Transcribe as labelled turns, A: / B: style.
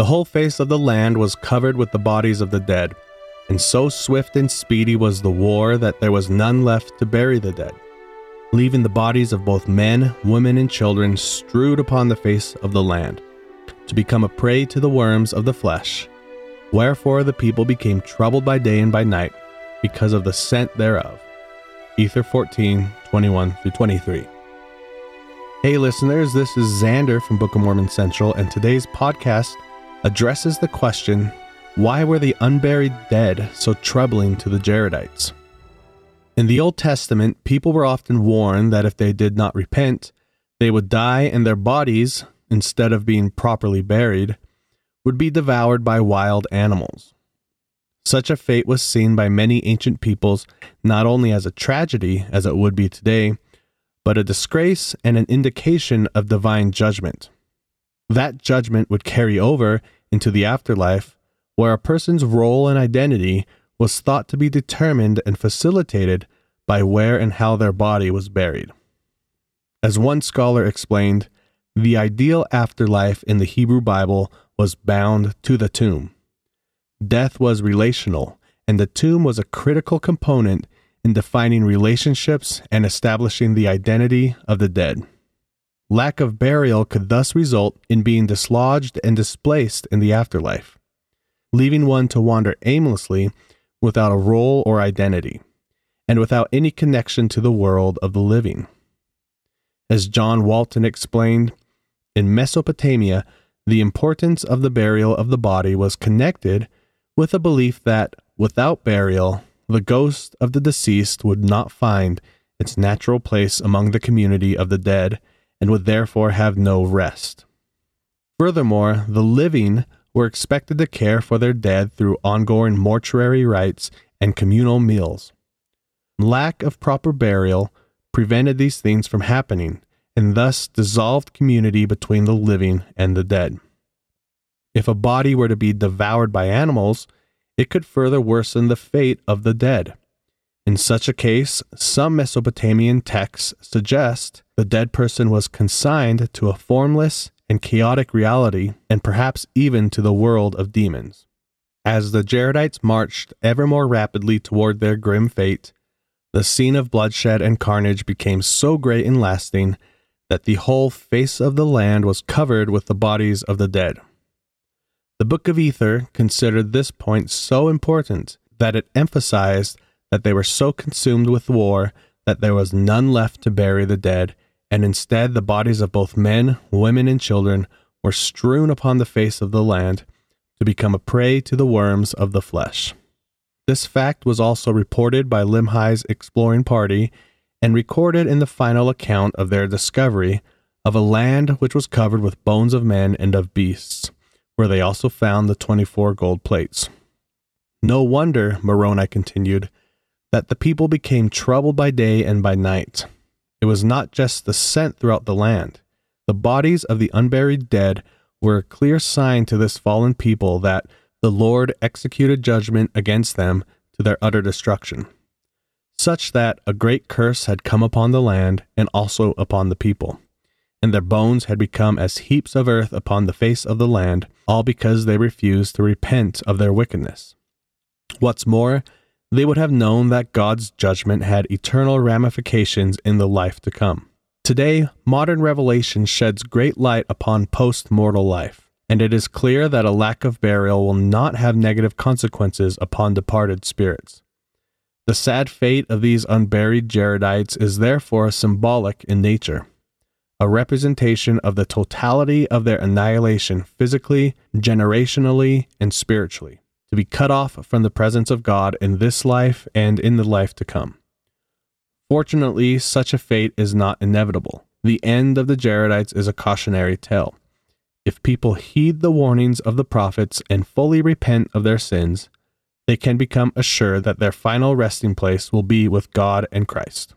A: The whole face of the land was covered with the bodies of the dead, and so swift and speedy was the war that there was none left to bury the dead, leaving the bodies of both men, women, and children strewed upon the face of the land, to become a prey to the worms of the flesh. Wherefore the people became troubled by day and by night, because of the scent thereof. Ether 14, 21 through 23. Hey listeners, this is Xander from Book of Mormon Central, and today's podcast addresses the question why were the unburied dead so troubling to the Jaredites? In the Old Testament, people were often warned that if they did not repent, they would die and their bodies, instead of being properly buried, would be devoured by wild animals. Such a fate was seen by many ancient peoples not only as a tragedy, as it would be today, but a disgrace and an indication of divine judgment. That judgment would carry over into the afterlife, where a person's role and identity was thought to be determined and facilitated by where and how their body was buried. As one scholar explained, the ideal afterlife in the Hebrew Bible was bound to the tomb. Death was relational, and the tomb was a critical component in defining relationships and establishing the identity of the dead. Lack of burial could thus result in being dislodged and displaced in the afterlife, leaving one to wander aimlessly without a role or identity, and without any connection to the world of the living. As John Walton explained, in Mesopotamia, the importance of the burial of the body was connected with a belief that, without burial, the ghost of the deceased would not find its natural place among the community of the dead and would therefore have no rest. Furthermore, the living were expected to care for their dead through ongoing mortuary rites and communal meals. Lack of proper burial prevented these things from happening and thus dissolved community between the living and the dead. If a body were to be devoured by animals, it could further worsen the fate of the dead. In such a case, some Mesopotamian texts suggest the dead person was consigned to a formless and chaotic reality, and perhaps even to the world of demons. As the Jaredites marched ever more rapidly toward their grim fate, the scene of bloodshed and carnage became so great and lasting that the whole face of the land was covered with the bodies of the dead. The Book of Ether considered this point so important that it emphasized that they were so consumed with war that there was none left to bury the dead, and instead the bodies of both men, women, and children were strewn upon the face of the land to become a prey to the worms of the flesh. This fact was also reported by Limhi's exploring party and recorded in the final account of their discovery of a land which was covered with bones of men and of beasts, where they also found the 24 gold plates. No wonder, Moroni continued, that the people became troubled by day and by night. It was not just the scent throughout the land. The bodies of the unburied dead were a clear sign to this fallen people that the Lord executed judgment against them to their utter destruction such that a great curse had come upon the land and also upon the people. And their bones had become as heaps of earth upon the face of the land, all because they refused to repent of their wickedness. What's more, they would have known that God's judgment had eternal ramifications in the life to come. Today, modern revelation sheds great light upon post mortal life, and it is clear that a lack of burial will not have negative consequences upon departed spirits. The sad fate of these unburied Jaredites is therefore symbolic in nature, a representation of the totality of their annihilation physically, generationally, and spiritually, to be cut off from the presence of God in this life and in the life to come. Fortunately, such a fate is not inevitable. The end of the Jaredites is a cautionary tale. If people heed the warnings of the prophets and fully repent of their sins, they can become assured that their final resting place will be with God and Christ.